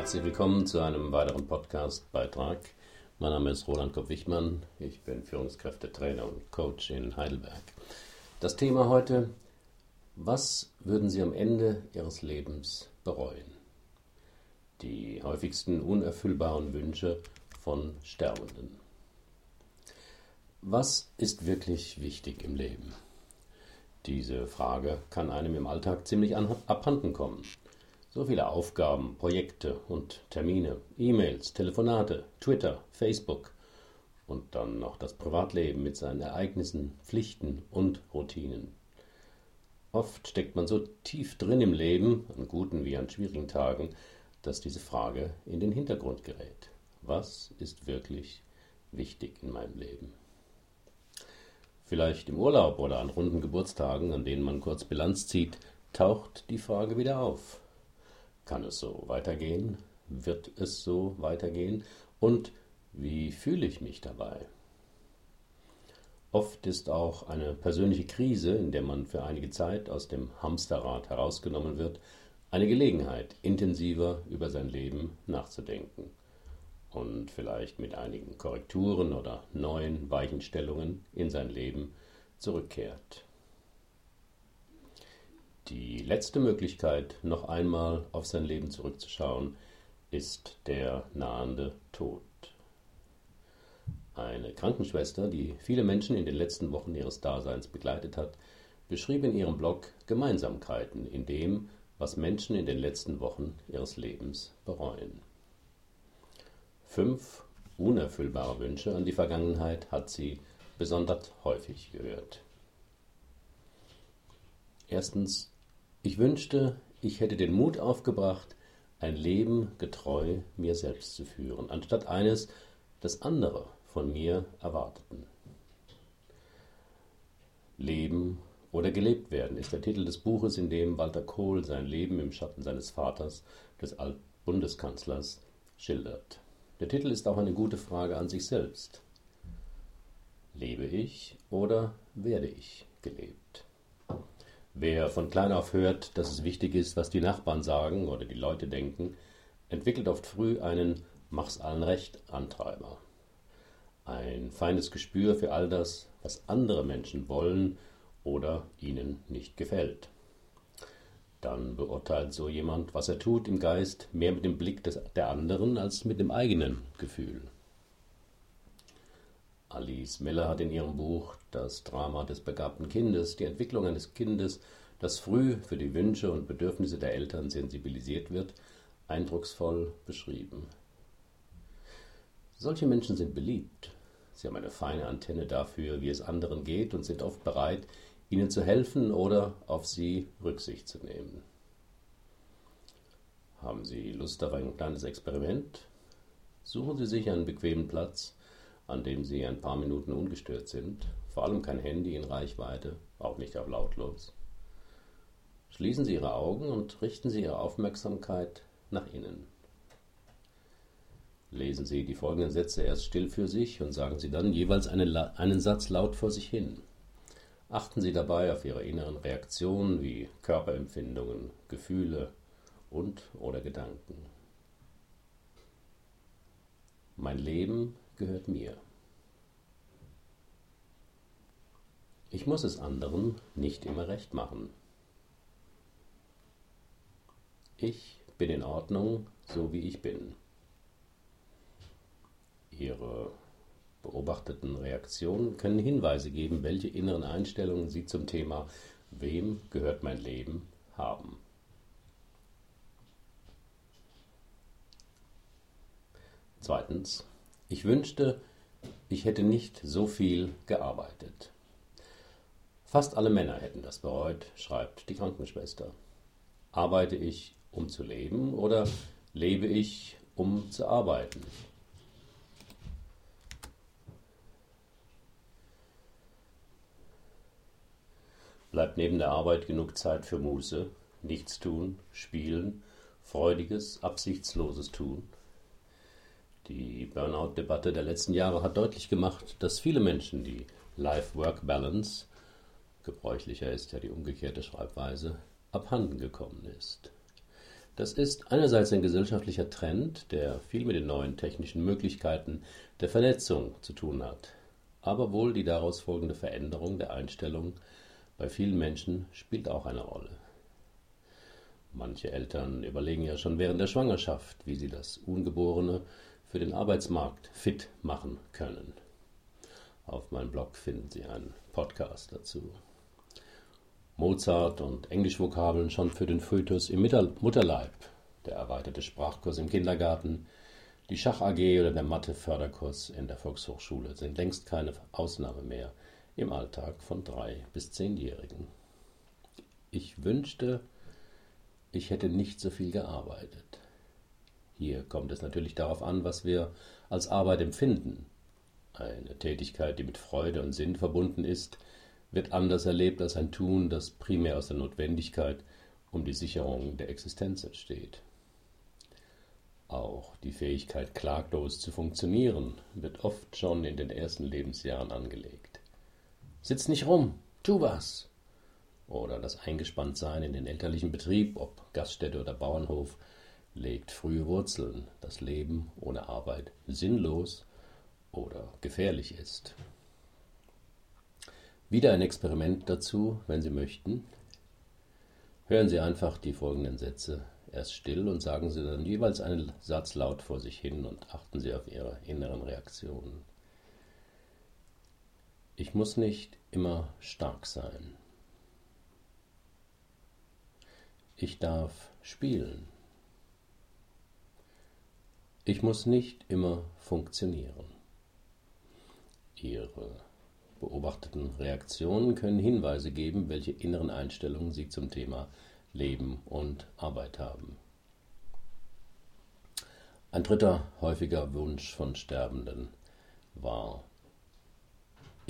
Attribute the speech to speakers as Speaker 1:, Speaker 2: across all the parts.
Speaker 1: Herzlich willkommen zu einem weiteren Podcast-Beitrag. Mein Name ist Roland Kopp-Wichmann. Ich bin Führungskräftetrainer und Coach in Heidelberg. Das Thema heute: Was würden Sie am Ende Ihres Lebens bereuen? Die häufigsten unerfüllbaren Wünsche von Sterbenden. Was ist wirklich wichtig im Leben? Diese Frage kann einem im Alltag ziemlich abhanden kommen. So viele Aufgaben, Projekte und Termine, E-Mails, Telefonate, Twitter, Facebook und dann noch das Privatleben mit seinen Ereignissen, Pflichten und Routinen. Oft steckt man so tief drin im Leben, an guten wie an schwierigen Tagen, dass diese Frage in den Hintergrund gerät. Was ist wirklich wichtig in meinem Leben? Vielleicht im Urlaub oder an runden Geburtstagen, an denen man kurz Bilanz zieht, taucht die Frage wieder auf. Kann es so weitergehen? Wird es so weitergehen? Und wie fühle ich mich dabei? Oft ist auch eine persönliche Krise, in der man für einige Zeit aus dem Hamsterrad herausgenommen wird, eine Gelegenheit, intensiver über sein Leben nachzudenken und vielleicht mit einigen Korrekturen oder neuen Weichenstellungen in sein Leben zurückkehrt. Die letzte Möglichkeit, noch einmal auf sein Leben zurückzuschauen, ist der nahende Tod. Eine Krankenschwester, die viele Menschen in den letzten Wochen ihres Daseins begleitet hat, beschrieb in ihrem Blog Gemeinsamkeiten in dem, was Menschen in den letzten Wochen ihres Lebens bereuen. Fünf unerfüllbare Wünsche an die Vergangenheit hat sie besonders häufig gehört. Erstens ich wünschte, ich hätte den Mut aufgebracht, ein Leben getreu mir selbst zu führen, anstatt eines, das andere von mir erwarteten. Leben oder gelebt werden ist der Titel des Buches, in dem Walter Kohl sein Leben im Schatten seines Vaters, des Altbundeskanzlers, schildert. Der Titel ist auch eine gute Frage an sich selbst. Lebe ich oder werde ich gelebt? Wer von klein auf hört, dass es wichtig ist, was die Nachbarn sagen oder die Leute denken, entwickelt oft früh einen Mach's allen recht Antreiber. Ein feines Gespür für all das, was andere Menschen wollen oder ihnen nicht gefällt. Dann beurteilt so jemand, was er tut, im Geist mehr mit dem Blick des, der anderen als mit dem eigenen Gefühl. Alice Miller hat in ihrem Buch Das Drama des begabten Kindes die Entwicklung eines Kindes, das früh für die Wünsche und Bedürfnisse der Eltern sensibilisiert wird, eindrucksvoll beschrieben. Solche Menschen sind beliebt. Sie haben eine feine Antenne dafür, wie es anderen geht und sind oft bereit, ihnen zu helfen oder auf sie Rücksicht zu nehmen. Haben Sie Lust auf ein kleines Experiment? Suchen Sie sich einen bequemen Platz an dem Sie ein paar Minuten ungestört sind, vor allem kein Handy in Reichweite, auch nicht auf lautlos. Schließen Sie Ihre Augen und richten Sie Ihre Aufmerksamkeit nach innen. Lesen Sie die folgenden Sätze erst still für sich und sagen Sie dann jeweils eine, einen Satz laut vor sich hin. Achten Sie dabei auf Ihre inneren Reaktionen wie Körperempfindungen, Gefühle und oder Gedanken. Mein Leben gehört mir. Ich muss es anderen nicht immer recht machen. Ich bin in Ordnung, so wie ich bin. Ihre beobachteten Reaktionen können Hinweise geben, welche inneren Einstellungen Sie zum Thema Wem gehört mein Leben haben. Zweitens, ich wünschte, ich hätte nicht so viel gearbeitet. Fast alle Männer hätten das bereut, schreibt die Krankenschwester. Arbeite ich, um zu leben, oder lebe ich, um zu arbeiten? Bleibt neben der Arbeit genug Zeit für Muße, Nichtstun, Spielen, freudiges, absichtsloses Tun? Die Burnout-Debatte der letzten Jahre hat deutlich gemacht, dass viele Menschen die Life-Work-Balance, gebräuchlicher ist ja die umgekehrte Schreibweise, abhanden gekommen ist. Das ist einerseits ein gesellschaftlicher Trend, der viel mit den neuen technischen Möglichkeiten der Vernetzung zu tun hat. Aber wohl die daraus folgende Veränderung der Einstellung bei vielen Menschen spielt auch eine Rolle. Manche Eltern überlegen ja schon während der Schwangerschaft, wie sie das Ungeborene für den Arbeitsmarkt fit machen können. Auf meinem Blog finden Sie einen Podcast dazu. Mozart und Englischvokabeln schon für den Fötus im Mutterleib, der erweiterte Sprachkurs im Kindergarten, die Schach AG oder der Mathe-Förderkurs in der Volkshochschule sind längst keine Ausnahme mehr im Alltag von drei bis zehnjährigen. Ich wünschte, ich hätte nicht so viel gearbeitet. Hier kommt es natürlich darauf an, was wir als Arbeit empfinden. Eine Tätigkeit, die mit Freude und Sinn verbunden ist, wird anders erlebt als ein Tun, das primär aus der Notwendigkeit um die Sicherung der Existenz entsteht. Auch die Fähigkeit, klaglos zu funktionieren, wird oft schon in den ersten Lebensjahren angelegt. Sitz nicht rum, tu was! Oder das Eingespanntsein in den elterlichen Betrieb, ob Gaststätte oder Bauernhof, legt frühe Wurzeln, das Leben ohne Arbeit sinnlos oder gefährlich ist. Wieder ein Experiment dazu, wenn Sie möchten. Hören Sie einfach die folgenden Sätze erst still und sagen Sie dann jeweils einen Satz laut vor sich hin und achten Sie auf Ihre inneren Reaktionen. Ich muss nicht immer stark sein. Ich darf spielen. Ich muss nicht immer funktionieren. Ihre beobachteten Reaktionen können Hinweise geben, welche inneren Einstellungen Sie zum Thema Leben und Arbeit haben. Ein dritter häufiger Wunsch von Sterbenden war,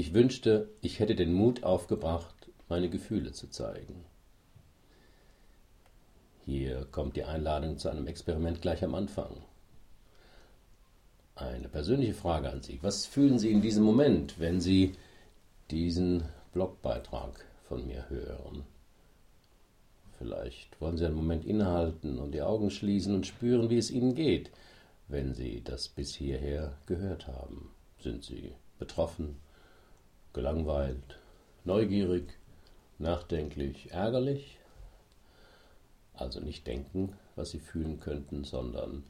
Speaker 1: ich wünschte, ich hätte den Mut aufgebracht, meine Gefühle zu zeigen. Hier kommt die Einladung zu einem Experiment gleich am Anfang. Eine persönliche Frage an Sie. Was fühlen Sie in diesem Moment, wenn Sie diesen Blogbeitrag von mir hören. Vielleicht wollen Sie einen Moment innehalten und die Augen schließen und spüren, wie es Ihnen geht, wenn Sie das bis hierher gehört haben. Sind Sie betroffen, gelangweilt, neugierig, nachdenklich, ärgerlich? Also nicht denken, was Sie fühlen könnten, sondern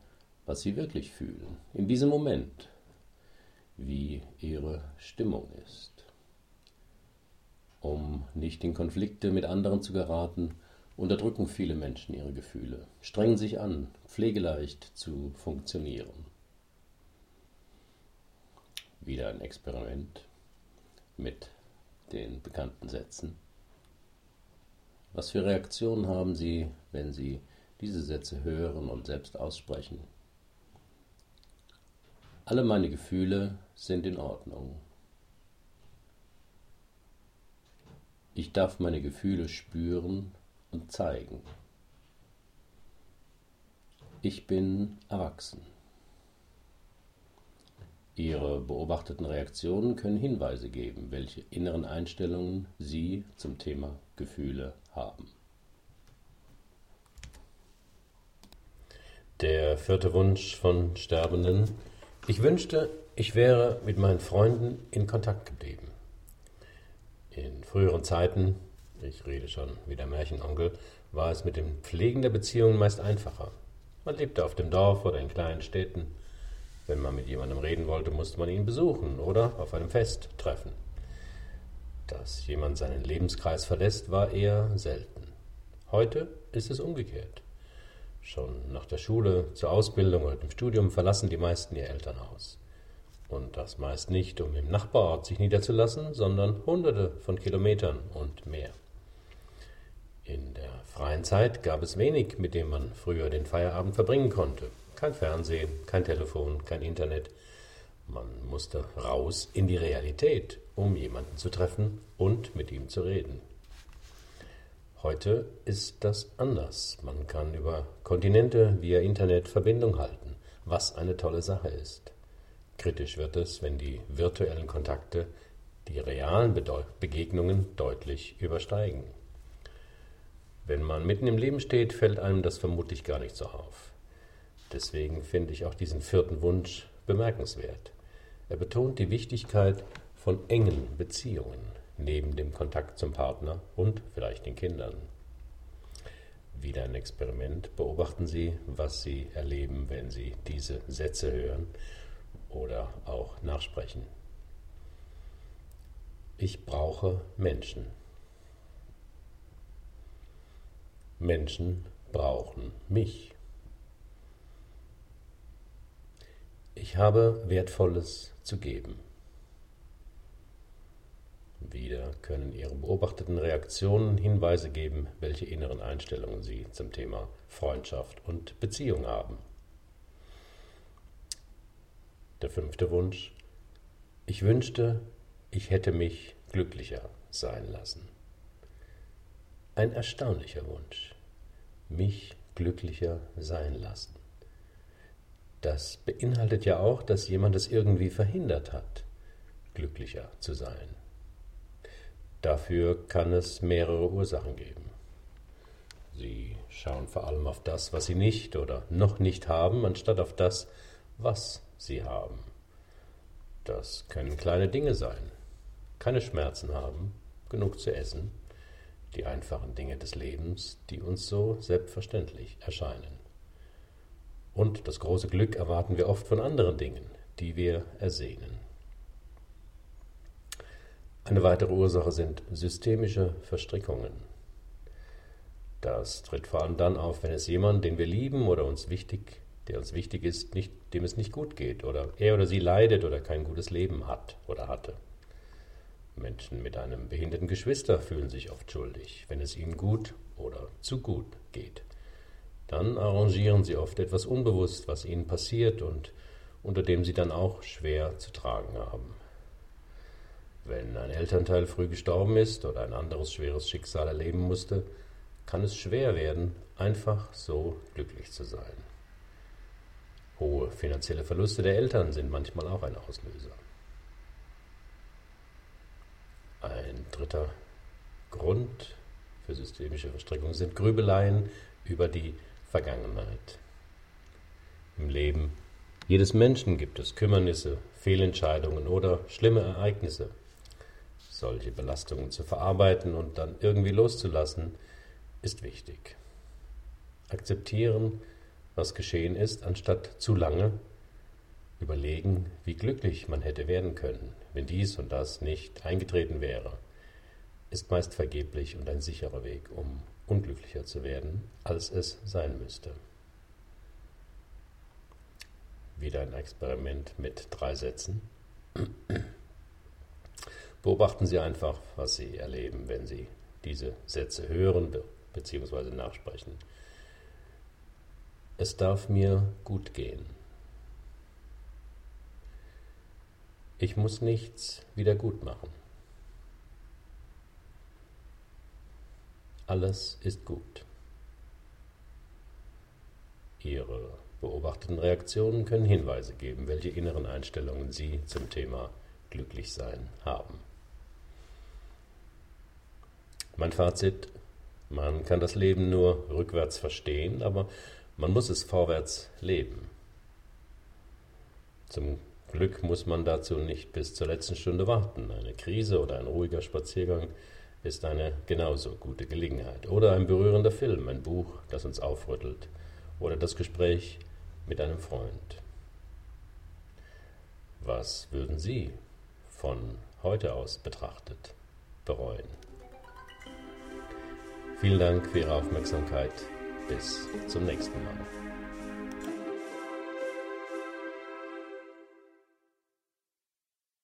Speaker 1: was Sie wirklich fühlen, in diesem Moment, wie Ihre Stimmung ist um nicht in Konflikte mit anderen zu geraten, unterdrücken viele Menschen ihre Gefühle, strengen sich an, pflegeleicht zu funktionieren. Wieder ein Experiment mit den bekannten Sätzen. Was für Reaktionen haben Sie, wenn Sie diese Sätze hören und selbst aussprechen? Alle meine Gefühle sind in Ordnung. Ich darf meine Gefühle spüren und zeigen. Ich bin erwachsen. Ihre beobachteten Reaktionen können Hinweise geben, welche inneren Einstellungen Sie zum Thema Gefühle haben. Der vierte Wunsch von Sterbenden. Ich wünschte, ich wäre mit meinen Freunden in Kontakt geblieben. In früheren Zeiten, ich rede schon wie der Märchenonkel, war es mit dem Pflegen der Beziehungen meist einfacher. Man lebte auf dem Dorf oder in kleinen Städten. Wenn man mit jemandem reden wollte, musste man ihn besuchen oder auf einem Fest treffen. Dass jemand seinen Lebenskreis verlässt, war eher selten. Heute ist es umgekehrt. Schon nach der Schule, zur Ausbildung oder dem Studium verlassen die meisten ihr Elternhaus. Und das meist nicht, um im Nachbarort sich niederzulassen, sondern hunderte von Kilometern und mehr. In der freien Zeit gab es wenig, mit dem man früher den Feierabend verbringen konnte. Kein Fernsehen, kein Telefon, kein Internet. Man musste raus in die Realität, um jemanden zu treffen und mit ihm zu reden. Heute ist das anders. Man kann über Kontinente via Internet Verbindung halten, was eine tolle Sache ist. Kritisch wird es, wenn die virtuellen Kontakte die realen Begegnungen deutlich übersteigen. Wenn man mitten im Leben steht, fällt einem das vermutlich gar nicht so auf. Deswegen finde ich auch diesen vierten Wunsch bemerkenswert. Er betont die Wichtigkeit von engen Beziehungen neben dem Kontakt zum Partner und vielleicht den Kindern. Wieder ein Experiment. Beobachten Sie, was Sie erleben, wenn Sie diese Sätze hören oder auch nachsprechen. Ich brauche Menschen. Menschen brauchen mich. Ich habe Wertvolles zu geben. Wieder können Ihre beobachteten Reaktionen Hinweise geben, welche inneren Einstellungen Sie zum Thema Freundschaft und Beziehung haben. Der fünfte Wunsch. Ich wünschte, ich hätte mich glücklicher sein lassen. Ein erstaunlicher Wunsch. Mich glücklicher sein lassen. Das beinhaltet ja auch, dass jemand es irgendwie verhindert hat, glücklicher zu sein. Dafür kann es mehrere Ursachen geben. Sie schauen vor allem auf das, was sie nicht oder noch nicht haben, anstatt auf das, was sie haben. Das können kleine Dinge sein. Keine Schmerzen haben, genug zu essen, die einfachen Dinge des Lebens, die uns so selbstverständlich erscheinen. Und das große Glück erwarten wir oft von anderen Dingen, die wir ersehnen. Eine weitere Ursache sind systemische Verstrickungen. Das tritt vor allem dann auf, wenn es jemand, den wir lieben oder uns wichtig, der uns wichtig ist, nicht, dem es nicht gut geht oder er oder sie leidet oder kein gutes Leben hat oder hatte. Menschen mit einem behinderten Geschwister fühlen sich oft schuldig, wenn es ihnen gut oder zu gut geht. Dann arrangieren sie oft etwas unbewusst, was ihnen passiert und unter dem sie dann auch schwer zu tragen haben. Wenn ein Elternteil früh gestorben ist oder ein anderes schweres Schicksal erleben musste, kann es schwer werden, einfach so glücklich zu sein. Hohe finanzielle Verluste der Eltern sind manchmal auch ein Auslöser. Ein dritter Grund für systemische Verstrickung sind Grübeleien über die Vergangenheit. Im Leben jedes Menschen gibt es Kümmernisse, Fehlentscheidungen oder schlimme Ereignisse solche Belastungen zu verarbeiten und dann irgendwie loszulassen, ist wichtig. Akzeptieren, was geschehen ist, anstatt zu lange überlegen, wie glücklich man hätte werden können, wenn dies und das nicht eingetreten wäre, ist meist vergeblich und ein sicherer Weg, um unglücklicher zu werden, als es sein müsste. Wieder ein Experiment mit drei Sätzen. Beobachten Sie einfach, was Sie erleben, wenn Sie diese Sätze hören bzw. nachsprechen. Es darf mir gut gehen. Ich muss nichts wieder gut machen. Alles ist gut. Ihre beobachteten Reaktionen können Hinweise geben, welche inneren Einstellungen Sie zum Thema Glücklichsein haben. Mein Fazit, man kann das Leben nur rückwärts verstehen, aber man muss es vorwärts leben. Zum Glück muss man dazu nicht bis zur letzten Stunde warten. Eine Krise oder ein ruhiger Spaziergang ist eine genauso gute Gelegenheit. Oder ein berührender Film, ein Buch, das uns aufrüttelt. Oder das Gespräch mit einem Freund. Was würden Sie von heute aus betrachtet bereuen? Vielen Dank für Ihre Aufmerksamkeit. Bis zum nächsten Mal.